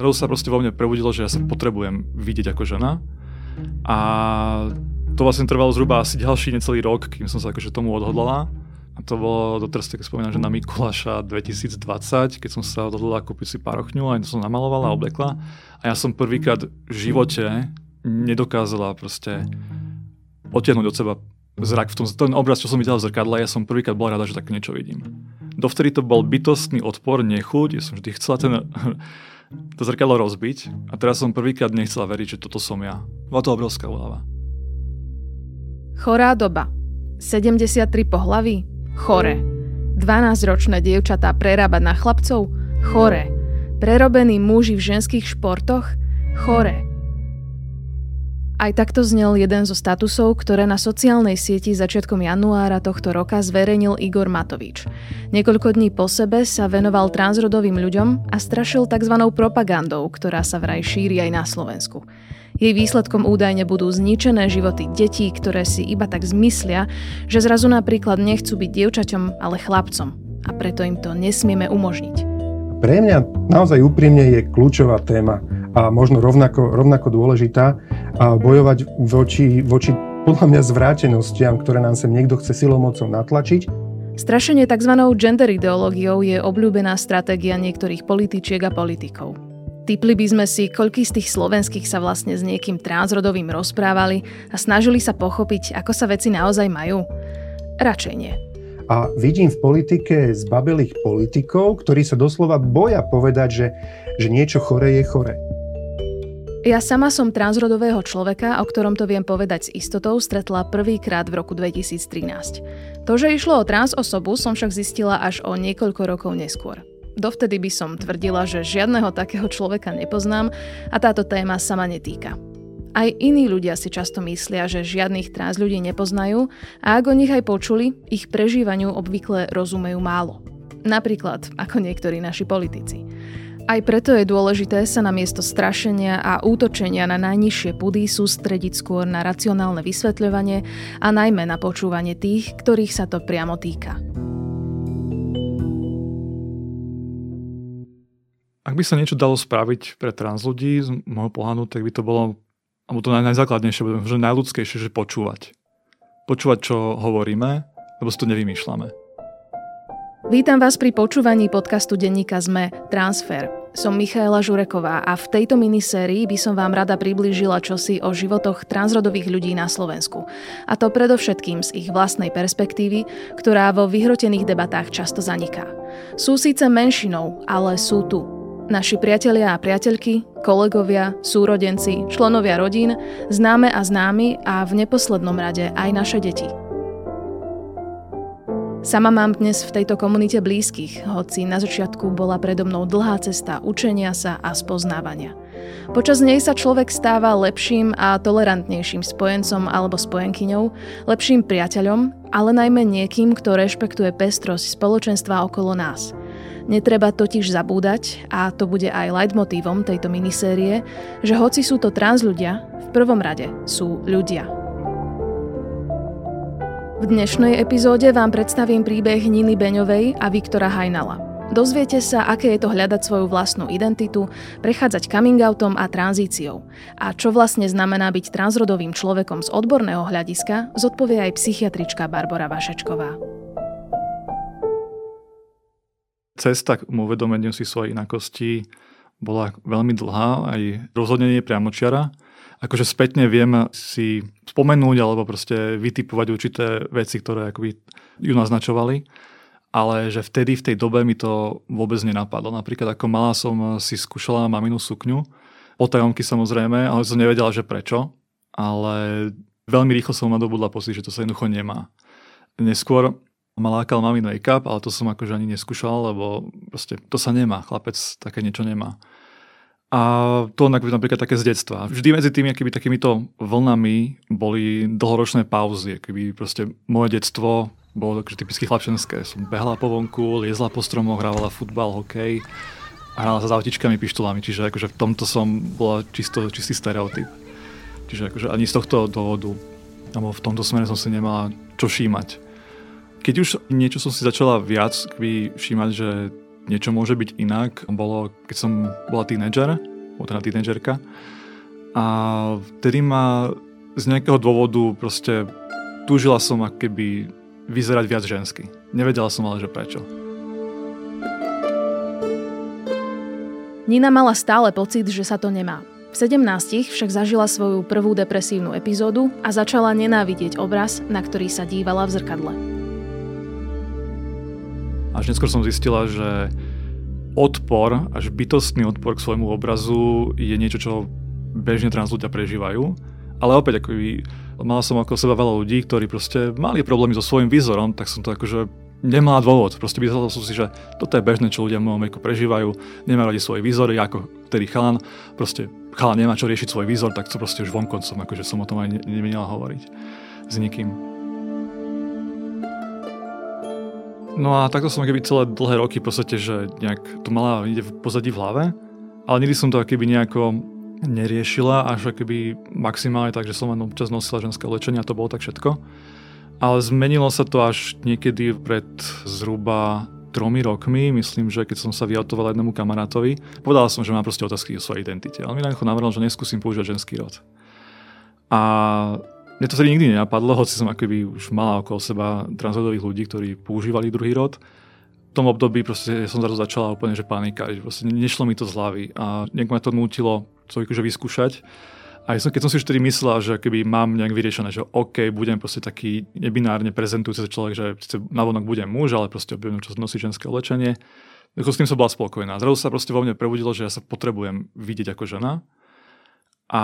Zrazu sa proste vo mne prebudilo, že ja sa potrebujem vidieť ako žena. A to vlastne trvalo zhruba asi ďalší necelý rok, kým som sa akože tomu odhodlala. A to bolo doteraz, tak spomínam, že na Mikuláša 2020, keď som sa odhodlala kúpiť si parochňu, aj to som namalovala oblekla. A ja som prvýkrát v živote nedokázala proste odtiahnuť od seba zrak v tom, ten obraz, čo som videla v zrkadle, ja som prvýkrát bola rada, že také niečo vidím. Dovtedy to bol bytostný odpor, nechuť, ja som vždy chcela ten, to zrkadlo rozbiť a teraz som prvýkrát nechcela veriť, že toto som ja. Bola to obrovská úlava. Chorá doba. 73 pohlaví, Chore. 12-ročné dievčatá prerábať na chlapcov? Chore. Prerobení muži v ženských športoch? Chore. Aj takto znel jeden zo statusov, ktoré na sociálnej sieti začiatkom januára tohto roka zverejnil Igor Matovič. Niekoľko dní po sebe sa venoval transrodovým ľuďom a strašil tzv. propagandou, ktorá sa vraj šíri aj na Slovensku. Jej výsledkom údajne budú zničené životy detí, ktoré si iba tak zmyslia, že zrazu napríklad nechcú byť dievčaťom, ale chlapcom. A preto im to nesmieme umožniť. Pre mňa naozaj úprimne je kľúčová téma a možno rovnako, rovnako dôležitá a bojovať voči, voči podľa mňa zvrátenostiam, ktoré nám sem niekto chce silomocou natlačiť. Strašenie tzv. gender ideológiou je obľúbená stratégia niektorých političiek a politikov. Typli by sme si, koľký z tých slovenských sa vlastne s niekým transrodovým rozprávali a snažili sa pochopiť, ako sa veci naozaj majú? Radšej nie. A vidím v politike zbabelých politikov, ktorí sa doslova boja povedať, že, že niečo chore je chore. Ja sama som transrodového človeka, o ktorom to viem povedať s istotou, stretla prvýkrát v roku 2013. To, že išlo o trans osobu, som však zistila až o niekoľko rokov neskôr. Dovtedy by som tvrdila, že žiadneho takého človeka nepoznám a táto téma sa netýka. Aj iní ľudia si často myslia, že žiadnych trans ľudí nepoznajú a ak o nich aj počuli, ich prežívaniu obvykle rozumejú málo. Napríklad ako niektorí naši politici. Aj preto je dôležité sa na miesto strašenia a útočenia na najnižšie pudy sústrediť skôr na racionálne vysvetľovanie a najmä na počúvanie tých, ktorých sa to priamo týka. Ak by sa niečo dalo spraviť pre trans ľudí z môjho pohľadu, tak by to bolo, alebo to najzákladnejšie, že najľudskejšie, že počúvať. Počúvať, čo hovoríme, lebo si to nevymýšľame. Vítam vás pri počúvaní podcastu denníka ZME Transfer. Som Michaela Žureková a v tejto minisérii by som vám rada priblížila čosi o životoch transrodových ľudí na Slovensku. A to predovšetkým z ich vlastnej perspektívy, ktorá vo vyhrotených debatách často zaniká. Sú síce menšinou, ale sú tu Naši priatelia a priateľky, kolegovia, súrodenci, členovia rodín, známe a známi a v neposlednom rade aj naše deti. Sama mám dnes v tejto komunite blízkych, hoci na začiatku bola predo mnou dlhá cesta učenia sa a spoznávania. Počas nej sa človek stáva lepším a tolerantnejším spojencom alebo spojenkyňou, lepším priateľom, ale najmä niekým, kto rešpektuje pestrosť spoločenstva okolo nás – Netreba totiž zabúdať, a to bude aj leitmotívom tejto minisérie, že hoci sú to trans ľudia, v prvom rade sú ľudia. V dnešnej epizóde vám predstavím príbeh Niny Beňovej a Viktora Hajnala. Dozviete sa, aké je to hľadať svoju vlastnú identitu, prechádzať coming outom a tranzíciou. A čo vlastne znamená byť transrodovým človekom z odborného hľadiska, zodpovie aj psychiatrička Barbara Vašečková. Cesta k uvedomeniu si svojej inakosti bola veľmi dlhá, aj rozhodne nie priamočiara. Akože spätne viem si spomenúť alebo proste vytipovať určité veci, ktoré akoby ju naznačovali. Ale že vtedy, v tej dobe mi to vôbec nenapadlo. Napríklad ako malá som si skúšala maminu sukňu, potajomky samozrejme, ale som nevedela, že prečo. Ale veľmi rýchlo som nadobudla pocit, že to sa jednoducho nemá. Neskôr ma lákal mami make-up, ale to som akože ani neskúšal, lebo proste to sa nemá, chlapec také niečo nemá. A to napríklad také z detstva. Vždy medzi tými akými, takýmito vlnami boli dlhoročné pauzy. Keby proste moje detstvo bolo takže typicky chlapčenské. Som behla po vonku, liezla po stromoch, hrávala futbal, hokej a hrala sa s autičkami, pištolami. Čiže akože v tomto som bola čisto, čistý stereotyp. Čiže akože ani z tohto dôvodu, alebo v tomto smere som si nemala čo všímať. Keď už niečo som si začala viac všímať, že niečo môže byť inak, bolo, keď som bola tínedžer, teda tínedžerka, a vtedy ma z nejakého dôvodu proste túžila som keby vyzerať viac žensky. Nevedela som ale, že prečo. Nina mala stále pocit, že sa to nemá. V 17 však zažila svoju prvú depresívnu epizódu a začala nenávidieť obraz, na ktorý sa dívala v zrkadle. Neskôr som zistila, že odpor, až bytostný odpor k svojmu obrazu je niečo, čo bežne trans ľudia prežívajú. Ale opäť, ako mala som ako seba veľa ľudí, ktorí proste mali problémy so svojím výzorom, tak som to akože nemá dôvod. Proste myslel som si, že toto je bežné, čo ľudia v mojom veku prežívajú, nemajú radi svoje výzory, ako ktorý chalan, proste chalan nemá čo riešiť svoj výzor, tak to proste už vonkoncom, akože som o tom aj nemenila hovoriť s nikým. No a takto som keby celé dlhé roky v podstate, že nejak to mala ide v pozadí v hlave, ale nikdy som to keby nejako neriešila až keby maximálne tak, že som len občas nosila ženské lečenie a to bolo tak všetko. Ale zmenilo sa to až niekedy pred zhruba tromi rokmi, myslím, že keď som sa vyautoval jednému kamarátovi, povedal som, že mám proste otázky o svojej identite. Ale mi jednoducho navrhol, že neskúsim používať ženský rod. A mne to tedy nikdy nenapadlo, hoci som akoby už mala okolo seba transrodových ľudí, ktorí používali druhý rod. V tom období proste som zrazu začala úplne, že panika, že proste nešlo mi to z hlavy a nejak ma to nútilo to akože vyskúšať. A som, keď som si už tedy myslel, že keby mám nejak vyriešené, že OK, budem proste taký nebinárne prezentujúci sa človek, že navonok budem muž, ale proste budem čo nosí ženské oblečenie, s tým som bola spokojná. Zrazu sa proste vo mne prebudilo, že ja sa potrebujem vidieť ako žena. A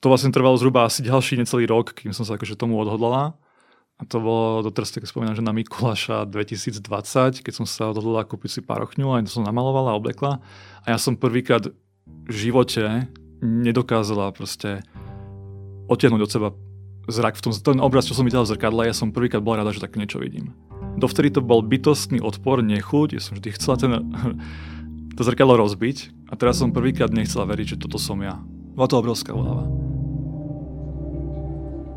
to vlastne trvalo zhruba asi ďalší necelý rok, kým som sa akože tomu odhodlala. A to bolo doteraz, keď spomínam, že na Mikuláša 2020, keď som sa odhodlala kúpiť si parochňu, aj to som namalovala, oblekla. A ja som prvýkrát v živote nedokázala proste odtiahnuť od seba zrak v tom, ten obraz, čo som videl v zrkadle, ja som prvýkrát bola rada, že tak niečo vidím. Dovtedy to bol bytostný odpor, nechuť, ja som vždy chcela ten, to zrkadlo rozbiť a teraz som prvýkrát nechcela veriť, že toto som ja. Bola to obrovská úlava.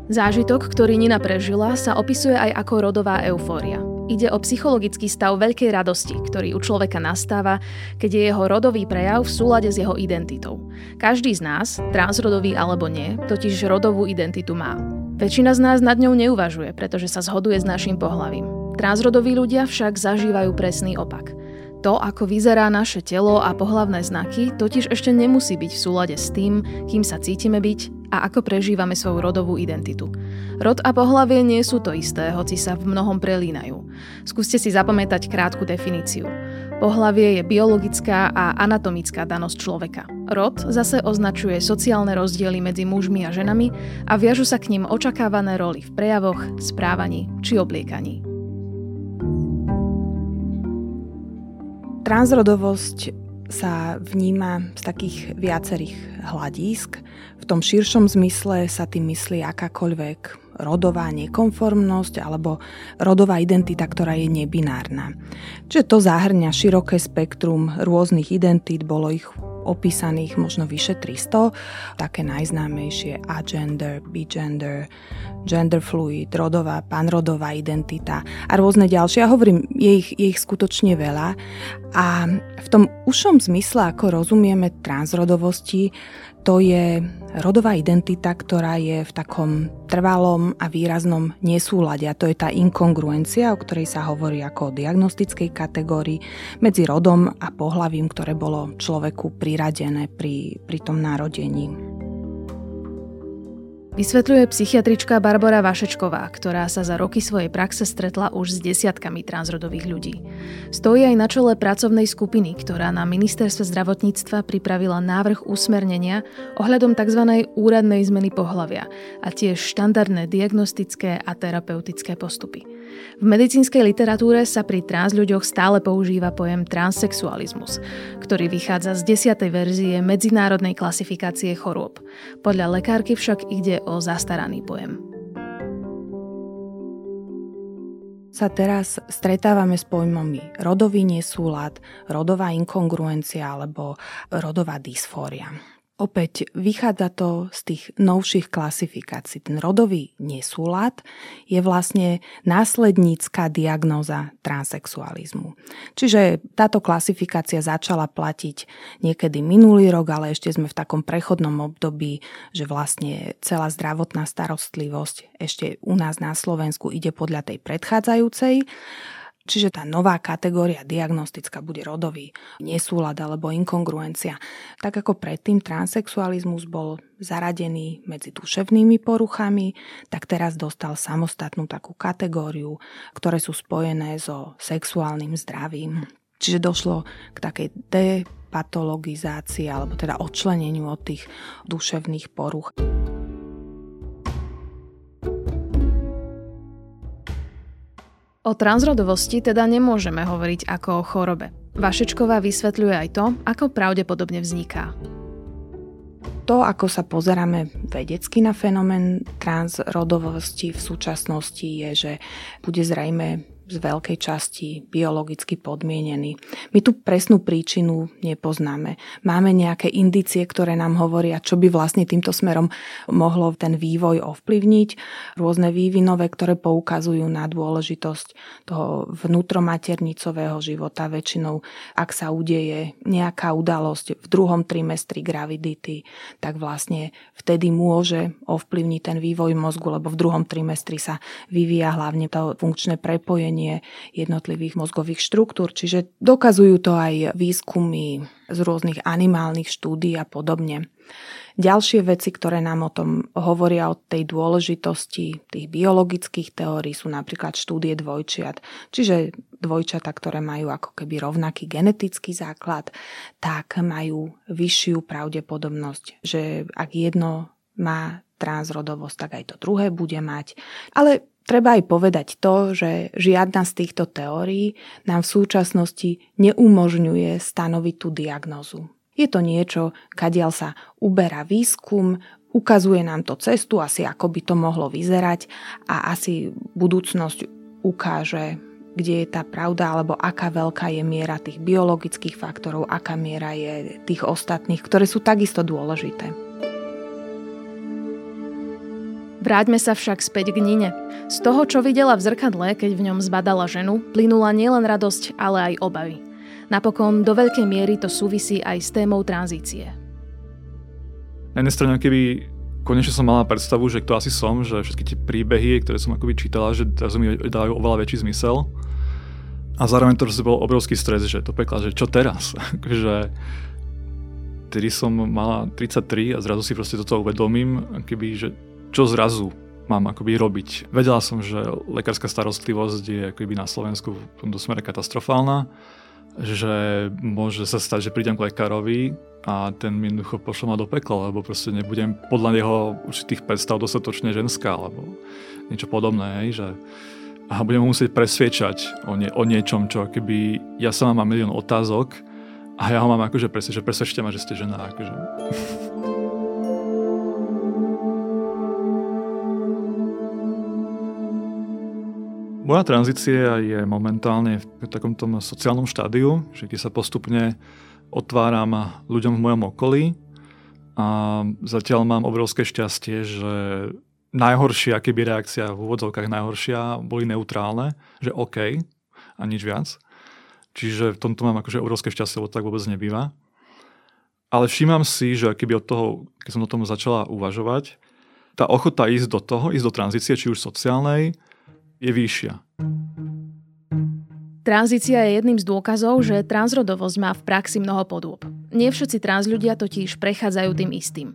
Zážitok, ktorý Nina prežila, sa opisuje aj ako rodová eufória. Ide o psychologický stav veľkej radosti, ktorý u človeka nastáva, keď je jeho rodový prejav v súlade s jeho identitou. Každý z nás, transrodový alebo nie, totiž rodovú identitu má. Väčšina z nás nad ňou neuvažuje, pretože sa zhoduje s našim pohlavím. Transrodoví ľudia však zažívajú presný opak. To, ako vyzerá naše telo a pohlavné znaky, totiž ešte nemusí byť v súlade s tým, kým sa cítime byť a ako prežívame svoju rodovú identitu. Rod a pohlavie nie sú to isté, hoci sa v mnohom prelínajú. Skúste si zapamätať krátku definíciu. Pohlavie je biologická a anatomická danosť človeka. Rod zase označuje sociálne rozdiely medzi mužmi a ženami a viažu sa k ním očakávané roly v prejavoch, správaní či obliekaní. Transrodovosť sa vníma z takých viacerých hľadísk. V tom širšom zmysle sa tým myslí akákoľvek rodová nekonformnosť alebo rodová identita, ktorá je nebinárna. Čiže to zahrňa široké spektrum rôznych identít, bolo ich opísaných možno vyše 300, také najznámejšie agender, bigender, gender fluid, rodová, panrodová identita a rôzne ďalšie. Ja hovorím, je ich, je ich skutočne veľa a v tom ušom zmysle, ako rozumieme transrodovosti, to je rodová identita, ktorá je v takom trvalom a výraznom nesúlade. A to je tá inkongruencia, o ktorej sa hovorí ako o diagnostickej kategórii medzi rodom a pohlavím, ktoré bolo človeku priradené pri, pri tom narodení. Vysvetľuje psychiatrička Barbara Vašečková, ktorá sa za roky svojej praxe stretla už s desiatkami transrodových ľudí. Stojí aj na čele pracovnej skupiny, ktorá na ministerstve zdravotníctva pripravila návrh usmernenia ohľadom tzv. úradnej zmeny pohlavia a tiež štandardné diagnostické a terapeutické postupy. V medicínskej literatúre sa pri trans ľuďoch stále používa pojem transsexualizmus, ktorý vychádza z desiatej verzie medzinárodnej klasifikácie chorôb. Podľa lekárky však ide o zastaraný pojem. sa teraz stretávame s pojmami rodový nesúlad, rodová inkongruencia alebo rodová dysfória. Opäť vychádza to z tých novších klasifikácií. Ten rodový nesúlad je vlastne následnícka diagnóza transexualizmu. Čiže táto klasifikácia začala platiť niekedy minulý rok, ale ešte sme v takom prechodnom období, že vlastne celá zdravotná starostlivosť ešte u nás na Slovensku ide podľa tej predchádzajúcej. Čiže tá nová kategória diagnostická bude rodový nesúlad alebo inkongruencia. Tak ako predtým transexualizmus bol zaradený medzi duševnými poruchami, tak teraz dostal samostatnú takú kategóriu, ktoré sú spojené so sexuálnym zdravím. Čiže došlo k takej depatologizácii alebo teda odčleneniu od tých duševných poruch. O transrodovosti teda nemôžeme hovoriť ako o chorobe. Vašečková vysvetľuje aj to, ako pravdepodobne vzniká. To, ako sa pozeráme vedecky na fenomén transrodovosti v súčasnosti, je, že bude zrejme z veľkej časti biologicky podmienený. My tú presnú príčinu nepoznáme. Máme nejaké indície, ktoré nám hovoria, čo by vlastne týmto smerom mohlo ten vývoj ovplyvniť. Rôzne vývinové, ktoré poukazujú na dôležitosť toho vnútromaternicového života. Väčšinou, ak sa udeje nejaká udalosť v druhom trimestri gravidity, tak vlastne vtedy môže ovplyvniť ten vývoj mozgu, lebo v druhom trimestri sa vyvíja hlavne to funkčné prepojenie zloženie jednotlivých mozgových štruktúr, čiže dokazujú to aj výskumy z rôznych animálnych štúdí a podobne. Ďalšie veci, ktoré nám o tom hovoria o tej dôležitosti tých biologických teórií sú napríklad štúdie dvojčiat. Čiže dvojčata, ktoré majú ako keby rovnaký genetický základ, tak majú vyššiu pravdepodobnosť, že ak jedno má transrodovosť, tak aj to druhé bude mať. Ale Treba aj povedať to, že žiadna z týchto teórií nám v súčasnosti neumožňuje stanoviť tú diagnozu. Je to niečo, kadiaľ sa uberá výskum, ukazuje nám to cestu, asi ako by to mohlo vyzerať a asi budúcnosť ukáže, kde je tá pravda, alebo aká veľká je miera tých biologických faktorov, aká miera je tých ostatných, ktoré sú takisto dôležité. Vráťme sa však späť k Nine. Z toho, čo videla v zrkadle, keď v ňom zbadala ženu, plynula nielen radosť, ale aj obavy. Napokon do veľkej miery to súvisí aj s témou tranzície. Na jednej strane, keby konečne som mala predstavu, že kto asi som, že všetky tie príbehy, ktoré som akoby čítala, že teraz mi dajú oveľa väčší zmysel. A zároveň to bol obrovský stres, že to pekla, že čo teraz? že tedy som mala 33 a zrazu si proste toto uvedomím, keby, že čo zrazu mám akoby robiť. Vedela som, že lekárska starostlivosť je akoby na Slovensku v tomto smere katastrofálna, že môže sa stať, že prídem k lekárovi a ten mi jednoducho pošle ma do pekla, lebo proste nebudem podľa jeho určitých predstav dostatočne ženská, alebo niečo podobné, že a budem musieť presviečať o, nie, o niečom, čo keby ja sama mám milión otázok a ja ho mám akože presviečať, že presvedčte ma, že ste žena. Akože. Moja tranzícia je momentálne v takomto sociálnom štádiu, že kde sa postupne otváram ľuďom v mojom okolí a zatiaľ mám obrovské šťastie, že najhoršia, keby reakcia v úvodzovkách najhoršia, boli neutrálne, že OK a nič viac. Čiže v tomto mám akože obrovské šťastie, lebo tak vôbec nebýva. Ale všímam si, že keby od toho, keď som o tom začala uvažovať, tá ochota ísť do toho, ísť do tranzície, či už sociálnej, je vyššia. Tranzícia je jedným z dôkazov, že transrodovosť má v praxi mnoho podôb. Nie všetci trans ľudia totiž prechádzajú tým istým.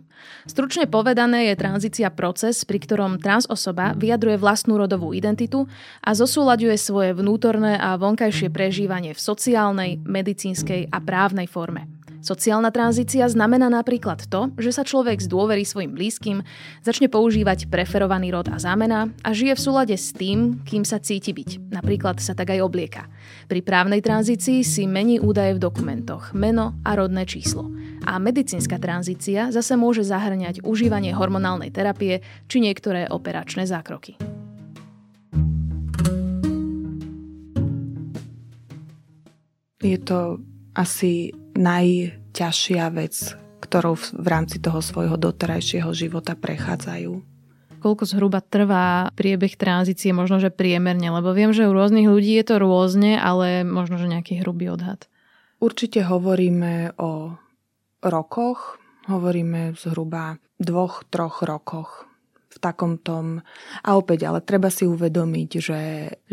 Stručne povedané je tranzícia proces, pri ktorom trans osoba vyjadruje vlastnú rodovú identitu a zosúľaďuje svoje vnútorné a vonkajšie prežívanie v sociálnej, medicínskej a právnej forme. Sociálna tranzícia znamená napríklad to, že sa človek zdôverí svojim blízkym, začne používať preferovaný rod a zámena a žije v súlade s tým, kým sa cíti byť. Napríklad sa tak aj oblieka. Pri právnej tranzícii si mení údaje v dokumentoch, meno a rodné číslo. A medicínska tranzícia zase môže zahrňať užívanie hormonálnej terapie či niektoré operačné zákroky. Je to asi najťažšia vec, ktorou v rámci toho svojho doterajšieho života prechádzajú. Koľko zhruba trvá priebeh tranzície, možno že priemerne, lebo viem, že u rôznych ľudí je to rôzne, ale možno, že nejaký hrubý odhad. Určite hovoríme o rokoch, hovoríme zhruba dvoch, troch rokoch v takom tom. A opäť, ale treba si uvedomiť, že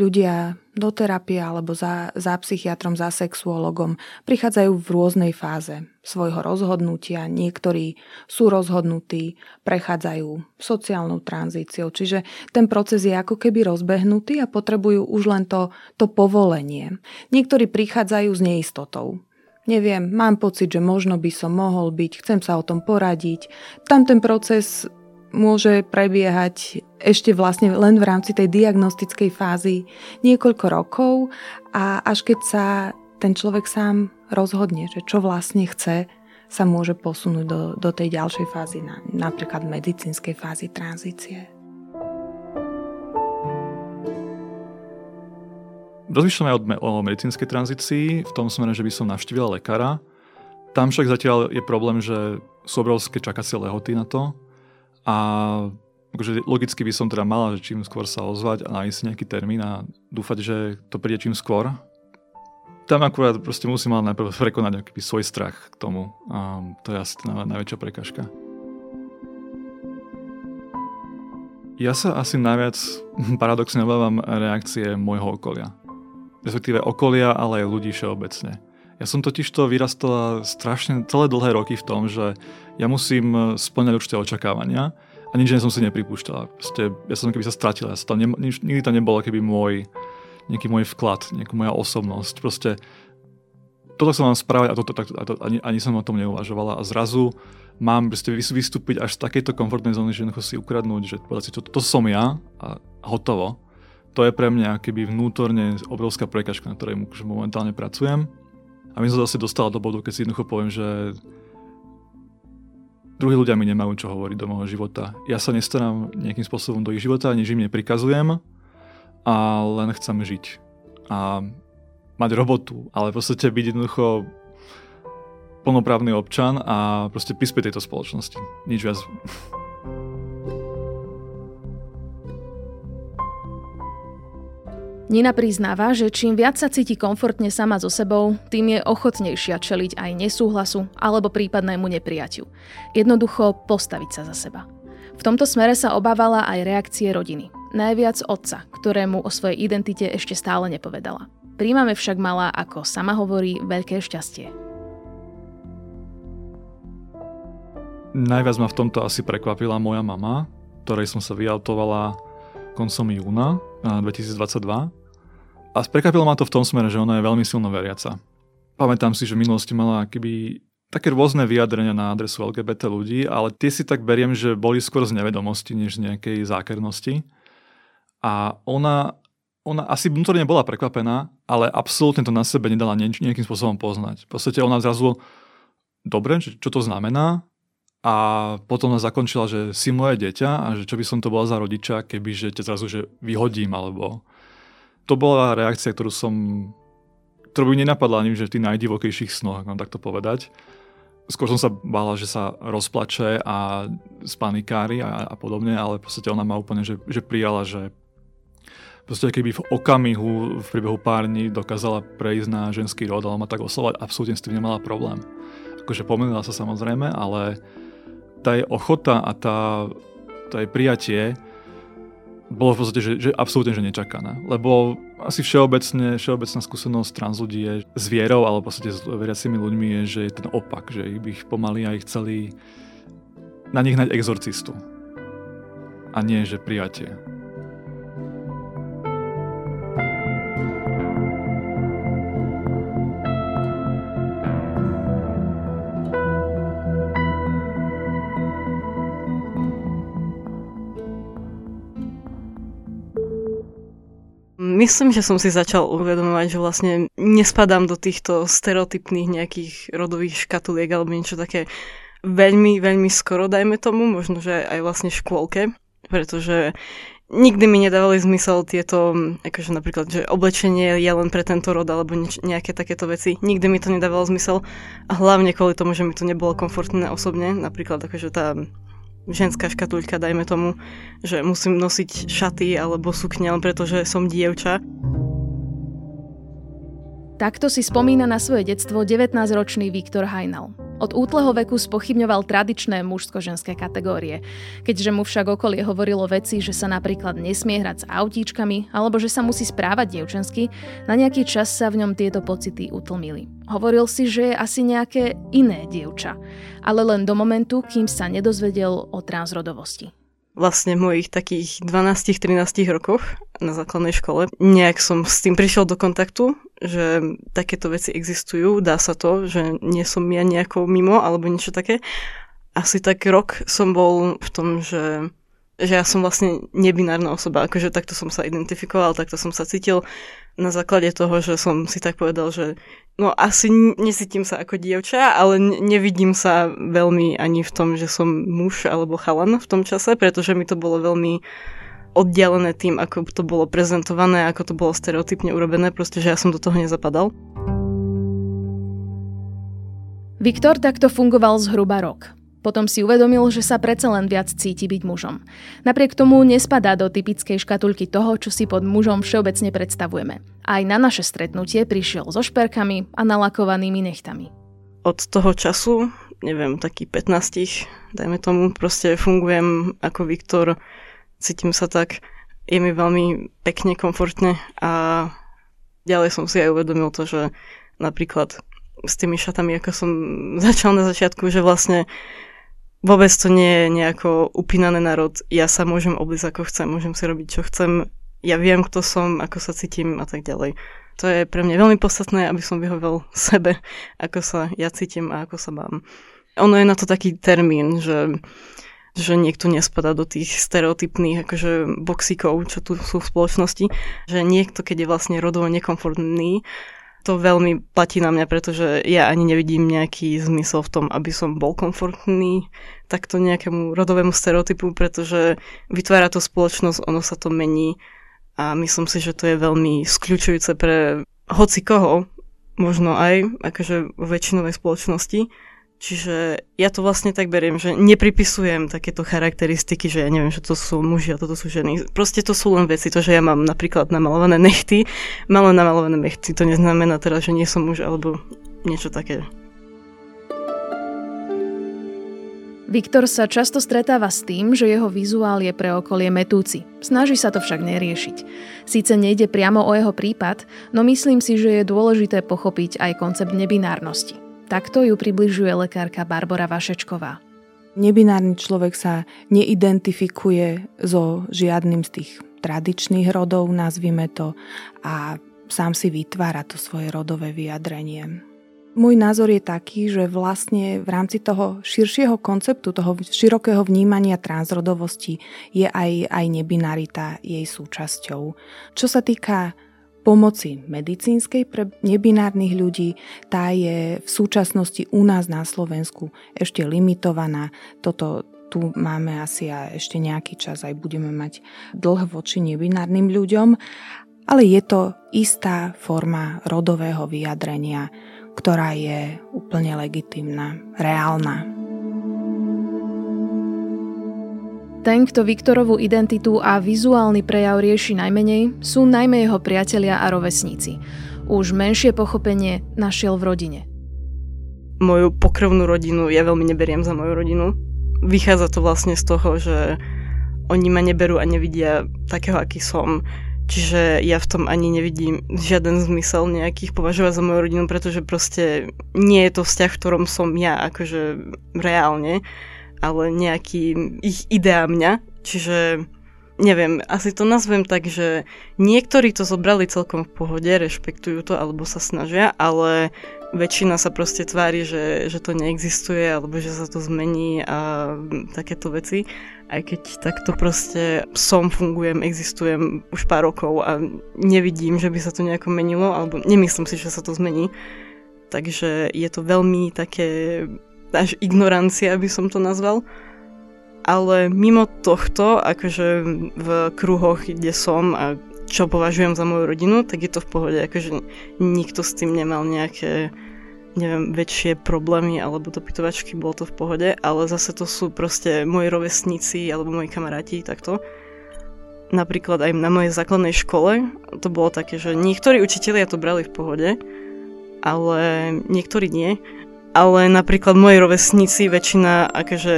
ľudia do terapie alebo za, za psychiatrom, za sexuologom prichádzajú v rôznej fáze svojho rozhodnutia. Niektorí sú rozhodnutí, prechádzajú sociálnou tranzíciou. Čiže ten proces je ako keby rozbehnutý a potrebujú už len to, to povolenie. Niektorí prichádzajú s neistotou. Neviem, mám pocit, že možno by som mohol byť, chcem sa o tom poradiť. Tam ten proces môže prebiehať ešte vlastne len v rámci tej diagnostickej fázy niekoľko rokov a až keď sa ten človek sám rozhodne, že čo vlastne chce, sa môže posunúť do, do tej ďalšej fázy, na, napríklad medicínskej fázy tranzície. Rozmýšľam aj o, medicínskej tranzícii v tom smere, že by som navštívila lekára. Tam však zatiaľ je problém, že sú obrovské čakacie lehoty na to a akože logicky by som teda mala, že čím skôr sa ozvať a nájsť nejaký termín a dúfať, že to príde čím skôr. Tam akurát proste musím mať najprv prekonať nejaký svoj strach k tomu. A to je asi najväčšia prekažka. Ja sa asi najviac paradoxne obávam reakcie môjho okolia. Respektíve okolia, ale aj ľudí všeobecne. Ja som totiž to vyrastala strašne celé dlhé roky v tom, že ja musím eh, splňať určité očakávania a nič som si nepripúšťala. Proste, ja som keby sa stratila. Ja tam ne, nič, nikdy to nebolo keby môj, nejaký môj vklad, nejaká moja osobnosť. Proste toto som mám správať a, toto, tak, a to, ani, ani som o tom neuvažovala a zrazu mám proste vystúpiť až z takejto komfortnej zóny, že si ukradnúť, že povedať si, to, to som ja a hotovo. To je pre mňa keby vnútorne obrovská prekažka, na ktorej momentálne pracujem. A my som zase dostala do bodu, keď si jednoducho poviem, že druhí ľudia mi nemajú čo hovoriť do môjho života. Ja sa nestarám nejakým spôsobom do ich života, nič im neprikazujem a len chcem žiť. A mať robotu, ale v podstate byť jednoducho plnoprávny občan a proste prispieť tejto spoločnosti. Nič viac. Nina priznáva, že čím viac sa cíti komfortne sama so sebou, tým je ochotnejšia čeliť aj nesúhlasu alebo prípadnému neprijatiu. Jednoducho postaviť sa za seba. V tomto smere sa obávala aj reakcie rodiny. Najviac otca, ktorému o svojej identite ešte stále nepovedala. Príjmame však mala, ako sama hovorí, veľké šťastie. Najviac ma v tomto asi prekvapila moja mama, ktorej som sa vyautovala koncom júna 2022. A prekvapilo ma to v tom smere, že ona je veľmi silno veriaca. Pamätám si, že v minulosti mala keby také rôzne vyjadrenia na adresu LGBT ľudí, ale tie si tak beriem, že boli skôr z nevedomosti, než nejakej zákernosti. A ona, ona asi vnútorne bola prekvapená, ale absolútne to na sebe nedala nejakým spôsobom poznať. V podstate ona zrazu, dobre, čo to znamená, a potom nás zakončila, že si moje dieťa a že čo by som to bola za rodiča, keby že ťa zrazu že vyhodím, alebo... To bola reakcia, ktorú som... ktorú by nenapadla ani že v tých najdivokejších snoch, mám takto povedať. Skôr som sa bála, že sa rozplače a spanikári a, a podobne, ale v podstate ona ma úplne že, že prijala, že proste keby v okamihu, v priebehu pár dní dokázala prejsť na ženský rod, ale ma tak oslovať, absolútne s tým nemala problém. Akože pomenula sa samozrejme, ale tá jej ochota a tá, tá jej prijatie bolo v podstate, že, že absolútne že nečakané. Lebo asi všeobecne, všeobecná skúsenosť trans ľudí je s vierou, alebo v podstate s veriacimi ľuďmi je, že je ten opak, že ich by ich pomaly aj chceli na nich hnať exorcistu. A nie, že prijatie. Myslím, že som si začal uvedomovať, že vlastne nespadám do týchto stereotypných nejakých rodových škatuliek alebo niečo také veľmi, veľmi skoro, dajme tomu, možno, že aj vlastne škôlke, pretože nikdy mi nedávali zmysel tieto, akože napríklad, že oblečenie je len pre tento rod alebo nieč, nejaké takéto veci. Nikdy mi to nedávalo zmysel a hlavne kvôli tomu, že mi to nebolo komfortné osobne. Napríklad akože tá ženská škatulka, dajme tomu, že musím nosiť šaty alebo sukne len preto, že som dievča. Takto si spomína na svoje detstvo 19-ročný Viktor Hajnal. Od útleho veku spochybňoval tradičné mužsko-ženské kategórie, keďže mu však okolie hovorilo veci, že sa napríklad nesmie hrať s autíčkami alebo že sa musí správať dievčensky, na nejaký čas sa v ňom tieto pocity utlmili. Hovoril si, že je asi nejaké iné dievča, ale len do momentu, kým sa nedozvedel o transrodovosti vlastne v mojich takých 12-13 rokoch na základnej škole. Nejak som s tým prišiel do kontaktu, že takéto veci existujú, dá sa to, že nie som ja nejako mimo alebo niečo také. Asi tak rok som bol v tom, že že ja som vlastne nebinárna osoba, akože takto som sa identifikoval, takto som sa cítil na základe toho, že som si tak povedal, že no asi nesítim sa ako dievča, ale nevidím sa veľmi ani v tom, že som muž alebo chalan v tom čase, pretože mi to bolo veľmi oddialené tým, ako to bolo prezentované, ako to bolo stereotypne urobené, proste, že ja som do toho nezapadal. Viktor takto fungoval zhruba rok. Potom si uvedomil, že sa predsa len viac cíti byť mužom. Napriek tomu nespadá do typickej škatulky toho, čo si pod mužom všeobecne predstavujeme. Aj na naše stretnutie prišiel so šperkami a nalakovanými nechtami. Od toho času, neviem, taký 15, dajme tomu, proste fungujem ako Viktor, cítim sa tak, je mi veľmi pekne, komfortne a ďalej som si aj uvedomil to, že napríklad s tými šatami, ako som začal na začiatku, že vlastne vôbec to nie je nejako upínané na rod. Ja sa môžem oblísť ako chcem, môžem si robiť čo chcem. Ja viem, kto som, ako sa cítim a tak ďalej. To je pre mňa veľmi podstatné, aby som vyhovel sebe, ako sa ja cítim a ako sa mám. Ono je na to taký termín, že že niekto nespadá do tých stereotypných akože boxíkov, čo tu sú v spoločnosti, že niekto, keď je vlastne rodovo nekomfortný, to veľmi platí na mňa, pretože ja ani nevidím nejaký zmysel v tom, aby som bol komfortný takto nejakému rodovému stereotypu, pretože vytvára to spoločnosť, ono sa to mení. A myslím si, že to je veľmi skľúčujúce pre hoci koho, možno aj akože v väčšinovej spoločnosti, Čiže ja to vlastne tak beriem, že nepripisujem takéto charakteristiky, že ja neviem, že to sú muži a toto sú ženy. Proste to sú len veci, to, že ja mám napríklad namalované nechty, malé namalované nechty, to neznamená teraz, že nie som muž alebo niečo také. Viktor sa často stretáva s tým, že jeho vizuál je pre okolie metúci. Snaží sa to však neriešiť. Síce nejde priamo o jeho prípad, no myslím si, že je dôležité pochopiť aj koncept nebinárnosti. Takto ju približuje lekárka Barbara Vašečková. Nebinárny človek sa neidentifikuje so žiadnym z tých tradičných rodov, nazvime to, a sám si vytvára to svoje rodové vyjadrenie. Môj názor je taký, že vlastne v rámci toho širšieho konceptu, toho širokého vnímania transrodovosti je aj, aj nebinarita jej súčasťou. Čo sa týka pomoci medicínskej pre nebinárnych ľudí, tá je v súčasnosti u nás na Slovensku ešte limitovaná. Toto tu máme asi a ešte nejaký čas aj budeme mať dlh voči nebinárnym ľuďom, ale je to istá forma rodového vyjadrenia, ktorá je úplne legitimná, reálna. Ten, kto Viktorovú identitu a vizuálny prejav rieši najmenej, sú najmä jeho priatelia a rovesníci. Už menšie pochopenie našiel v rodine. Moju pokrvnú rodinu ja veľmi neberiem za moju rodinu. Vychádza to vlastne z toho, že oni ma neberú a nevidia takého, aký som. Čiže ja v tom ani nevidím žiaden zmysel nejakých považovať za moju rodinu, pretože proste nie je to vzťah, v ktorom som ja, akože reálne ale nejaký ich idea mňa. Čiže neviem, asi to nazvem tak, že niektorí to zobrali celkom v pohode, rešpektujú to alebo sa snažia, ale väčšina sa proste tvári, že, že to neexistuje alebo že sa to zmení a takéto veci. Aj keď takto proste som, fungujem, existujem už pár rokov a nevidím, že by sa to nejako menilo, alebo nemyslím si, že sa to zmení. Takže je to veľmi také až ignorancia, by som to nazval. ale mimo tohto, akože v kruhoch, kde som a čo považujem za moju rodinu, tak je to v pohode, akože nikto s tým nemal nejaké neviem, väčšie problémy alebo dopytovačky, bolo to v pohode, ale zase to sú proste moji rovesníci alebo moji kamaráti, takto. Napríklad aj na mojej základnej škole to bolo také, že niektorí učitelia to brali v pohode, ale niektorí nie. Ale napríklad moji rovesníci, väčšina, akože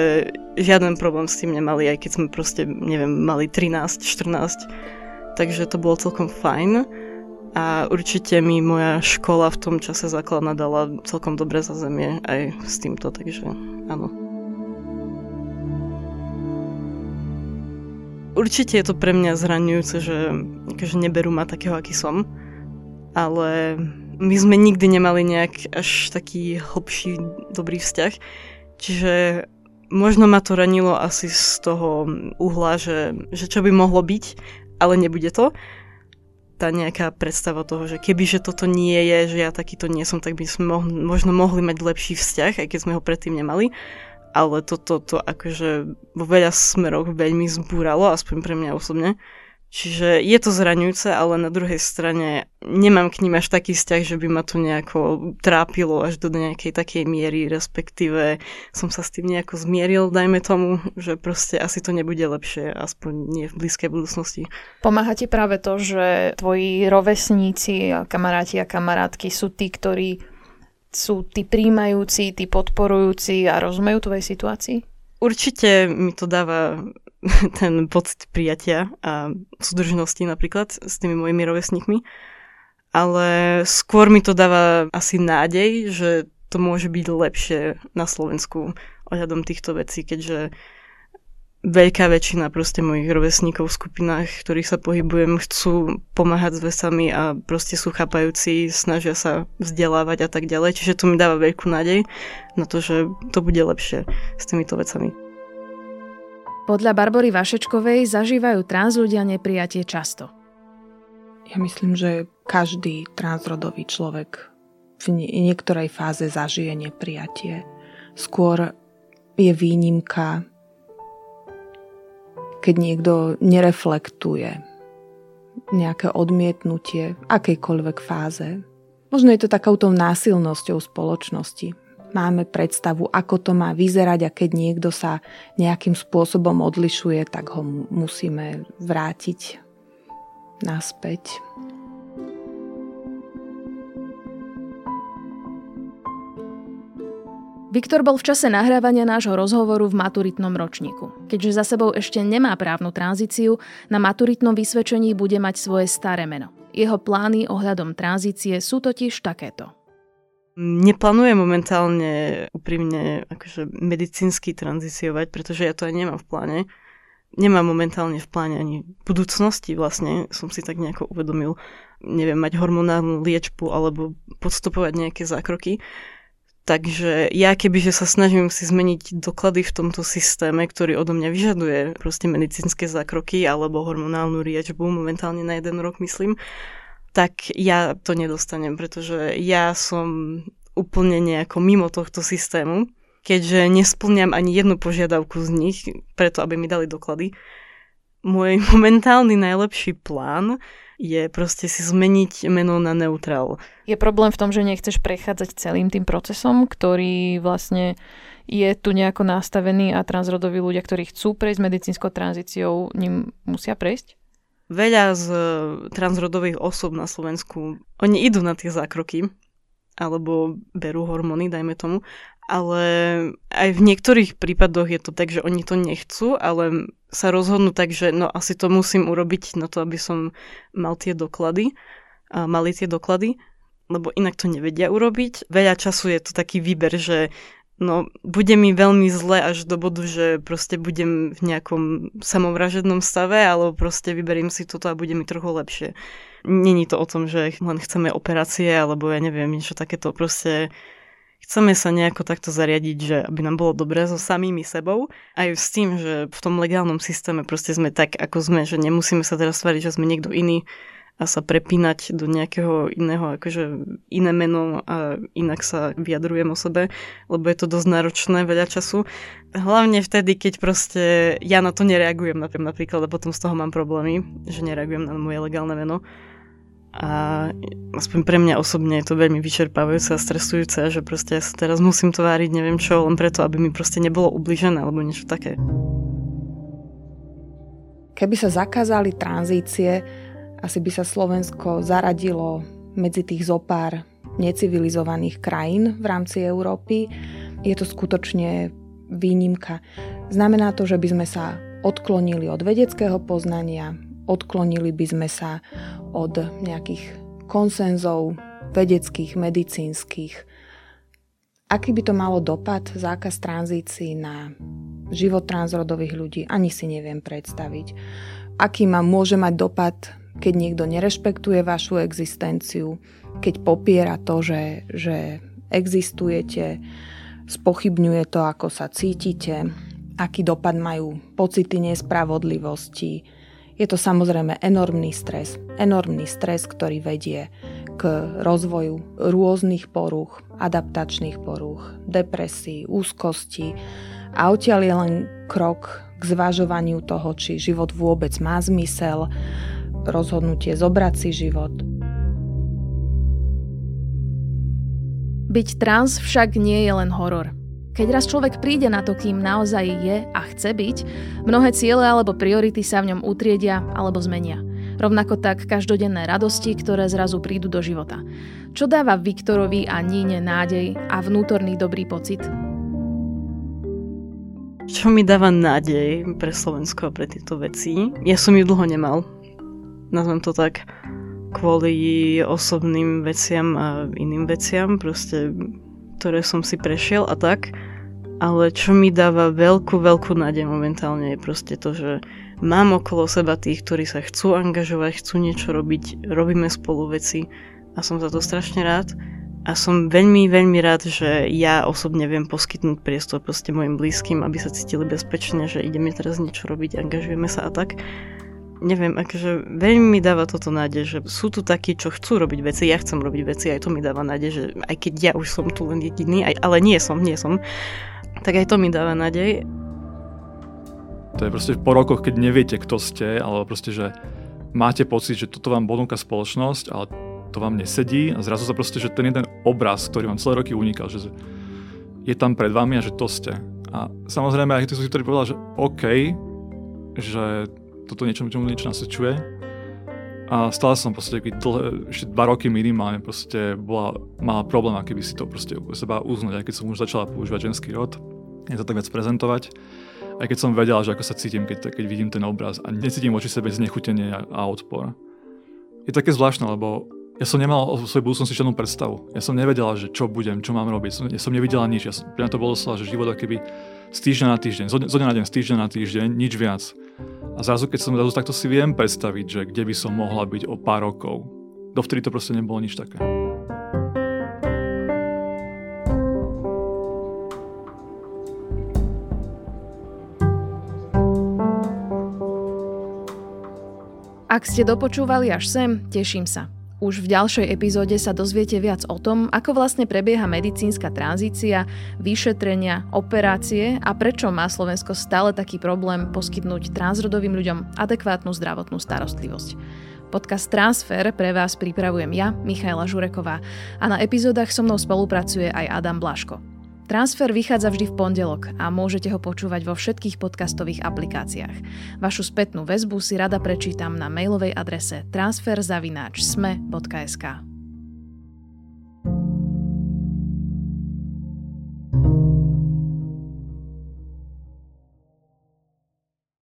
žiaden problém s tým nemali, aj keď sme proste, neviem, mali 13, 14. Takže to bolo celkom fajn. A určite mi moja škola v tom čase základná dala celkom dobre za zemie aj s týmto, takže áno. Určite je to pre mňa zraňujúce, že akože neberú ma takého, aký som, ale my sme nikdy nemali nejak až taký hlbší dobrý vzťah, čiže možno ma to ranilo asi z toho uhla, že, že čo by mohlo byť, ale nebude to tá nejaká predstava toho, že keby že toto nie je, že ja takýto nie som, tak by sme mohli, možno mohli mať lepší vzťah, aj keď sme ho predtým nemali. Ale toto to, to akože vo veľa smeroch veľmi zbúralo, aspoň pre mňa osobne. Čiže je to zraňujúce, ale na druhej strane nemám k ním až taký vzťah, že by ma to nejako trápilo až do nejakej takej miery, respektíve som sa s tým nejako zmieril, dajme tomu, že proste asi to nebude lepšie, aspoň nie v blízkej budúcnosti. Pomáha ti práve to, že tvoji rovesníci, kamaráti a kamarátky sú tí, ktorí sú tí príjmajúci, tí podporujúci a rozumejú tvojej situácii? Určite mi to dáva ten pocit prijatia a súdržnosti napríklad s tými mojimi rovesníkmi. Ale skôr mi to dáva asi nádej, že to môže byť lepšie na Slovensku ohľadom týchto vecí, keďže veľká väčšina proste mojich rovesníkov v skupinách, ktorých sa pohybujem, chcú pomáhať s vesami a proste sú chápajúci, snažia sa vzdelávať a tak ďalej. Čiže to mi dáva veľkú nádej na to, že to bude lepšie s týmito vecami. Podľa Barbory Vašečkovej zažívajú trans ľudia neprijatie často. Ja myslím, že každý transrodový človek v niektorej fáze zažije neprijatie. Skôr je výnimka, keď niekto nereflektuje nejaké odmietnutie akejkoľvek fáze. Možno je to takouto násilnosťou spoločnosti máme predstavu, ako to má vyzerať a keď niekto sa nejakým spôsobom odlišuje, tak ho musíme vrátiť naspäť. Viktor bol v čase nahrávania nášho rozhovoru v maturitnom ročníku. Keďže za sebou ešte nemá právnu tranzíciu, na maturitnom vysvedčení bude mať svoje staré meno. Jeho plány ohľadom tranzície sú totiž takéto. Neplánujem momentálne úprimne akože medicínsky tranziciovať, pretože ja to aj nemám v pláne. Nemám momentálne v pláne ani budúcnosti vlastne, som si tak nejako uvedomil, neviem, mať hormonálnu liečbu alebo podstupovať nejaké zákroky. Takže ja kebyže sa snažím si zmeniť doklady v tomto systéme, ktorý odo mňa vyžaduje proste medicínske zákroky alebo hormonálnu liečbu, momentálne na jeden rok myslím, tak ja to nedostanem, pretože ja som úplne nejako mimo tohto systému, keďže nesplňam ani jednu požiadavku z nich, preto aby mi dali doklady. Môj momentálny najlepší plán je proste si zmeniť meno na neutral. Je problém v tom, že nechceš prechádzať celým tým procesom, ktorý vlastne je tu nejako nastavený a transrodoví ľudia, ktorí chcú prejsť medicínskou tranzíciou, ním musia prejsť? Veľa z e, transrodových osob na Slovensku, oni idú na tie zákroky, alebo berú hormóny, dajme tomu, ale aj v niektorých prípadoch je to tak, že oni to nechcú, ale sa rozhodnú tak, že no asi to musím urobiť na to, aby som mal tie doklady, a mali tie doklady, lebo inak to nevedia urobiť. Veľa času je to taký výber, že No, bude mi veľmi zle až do bodu, že proste budem v nejakom samovražednom stave, alebo proste vyberiem si toto a bude mi trochu lepšie. Není to o tom, že len chceme operácie, alebo ja neviem, niečo takéto. Proste chceme sa nejako takto zariadiť, že aby nám bolo dobré so samými sebou. Aj s tým, že v tom legálnom systéme proste sme tak, ako sme, že nemusíme sa teraz stvariť, že sme niekto iný a sa prepínať do nejakého iného, akože iné meno a inak sa vyjadrujem o sebe, lebo je to dosť náročné veľa času. Hlavne vtedy, keď proste ja na to nereagujem napríklad, a potom z toho mám problémy, že nereagujem na moje legálne meno. A aspoň pre mňa osobne je to veľmi vyčerpávajúce a stresujúce, že proste ja sa teraz musím tváriť neviem čo, len preto, aby mi proste nebolo ubližené alebo niečo také. Keby sa zakázali tranzície, asi by sa Slovensko zaradilo medzi tých zopár necivilizovaných krajín v rámci Európy. Je to skutočne výnimka. Znamená to, že by sme sa odklonili od vedeckého poznania, odklonili by sme sa od nejakých konsenzov vedeckých, medicínskych. Aký by to malo dopad, zákaz tranzícií na život transrodových ľudí, ani si neviem predstaviť. Aký má, môže mať dopad keď niekto nerešpektuje vašu existenciu, keď popiera to, že, že existujete, spochybňuje to, ako sa cítite, aký dopad majú pocity nespravodlivosti. Je to samozrejme enormný stres. Enormný stres, ktorý vedie k rozvoju rôznych porúch, adaptačných porúch, depresí, úzkosti. A odtiaľ je len krok k zvažovaniu toho, či život vôbec má zmysel, rozhodnutie zobrať si život. Byť trans však nie je len horor. Keď raz človek príde na to, kým naozaj je a chce byť, mnohé ciele alebo priority sa v ňom utriedia alebo zmenia. Rovnako tak každodenné radosti, ktoré zrazu prídu do života. Čo dáva Viktorovi a Níne nádej a vnútorný dobrý pocit? Čo mi dáva nádej pre Slovensko a pre tieto veci? Ja som ju dlho nemal nazvem to tak, kvôli osobným veciam a iným veciam, proste, ktoré som si prešiel a tak. Ale čo mi dáva veľkú, veľkú nádej momentálne je proste to, že mám okolo seba tých, ktorí sa chcú angažovať, chcú niečo robiť, robíme spolu veci a som za to strašne rád. A som veľmi, veľmi rád, že ja osobne viem poskytnúť priestor proste mojim blízkym, aby sa cítili bezpečne, že ideme teraz niečo robiť, angažujeme sa a tak neviem, akože veľmi mi dáva toto nádej, že sú tu takí, čo chcú robiť veci, ja chcem robiť veci, aj to mi dáva nádej, že aj keď ja už som tu len jediný, aj, ale nie som, nie som, tak aj to mi dáva nádej. To je proste po rokoch, keď neviete, kto ste, alebo proste, že máte pocit, že toto vám ponúka spoločnosť, ale to vám nesedí a zrazu sa proste, že ten jeden obraz, ktorý vám celé roky unikal, že je tam pred vami a že to ste. A samozrejme aj tí, ktorí povedal, že OK, že toto niečo, čomu niečo nasvedčuje. A stále som proste dlhé, ešte dva roky minimálne proste bola, mala problém, keby si to proste u seba uznať, aj keď som už začala používať ženský rod, je to tak viac prezentovať. Aj keď som vedela, že ako sa cítim, keď, keď vidím ten obraz a necítim voči sebe znechutenie a, a odpor. Je také zvláštne, lebo ja som nemal o svojej budúcnosti žiadnu predstavu. Ja som nevedela, že čo budem, čo mám robiť. Ja som nevidela nič. Ja som, pre mňa to bolo slova, že život keby z týždňa na týždeň, zo dňa na deň, z týždňa na týždeň, nič viac. A zrazu, keď som zrazu takto si viem predstaviť, že kde by som mohla byť o pár rokov, dovtedy to proste nebolo nič také. Ak ste dopočúvali až sem, teším sa. Už v ďalšej epizóde sa dozviete viac o tom, ako vlastne prebieha medicínska tranzícia, vyšetrenia, operácie a prečo má Slovensko stále taký problém poskytnúť transrodovým ľuďom adekvátnu zdravotnú starostlivosť. Podcast Transfer pre vás pripravujem ja, Michaela Žureková a na epizódach so mnou spolupracuje aj Adam Blaško. Transfer vychádza vždy v pondelok a môžete ho počúvať vo všetkých podcastových aplikáciách. Vašu spätnú väzbu si rada prečítam na mailovej adrese transferzavináčsme.sk.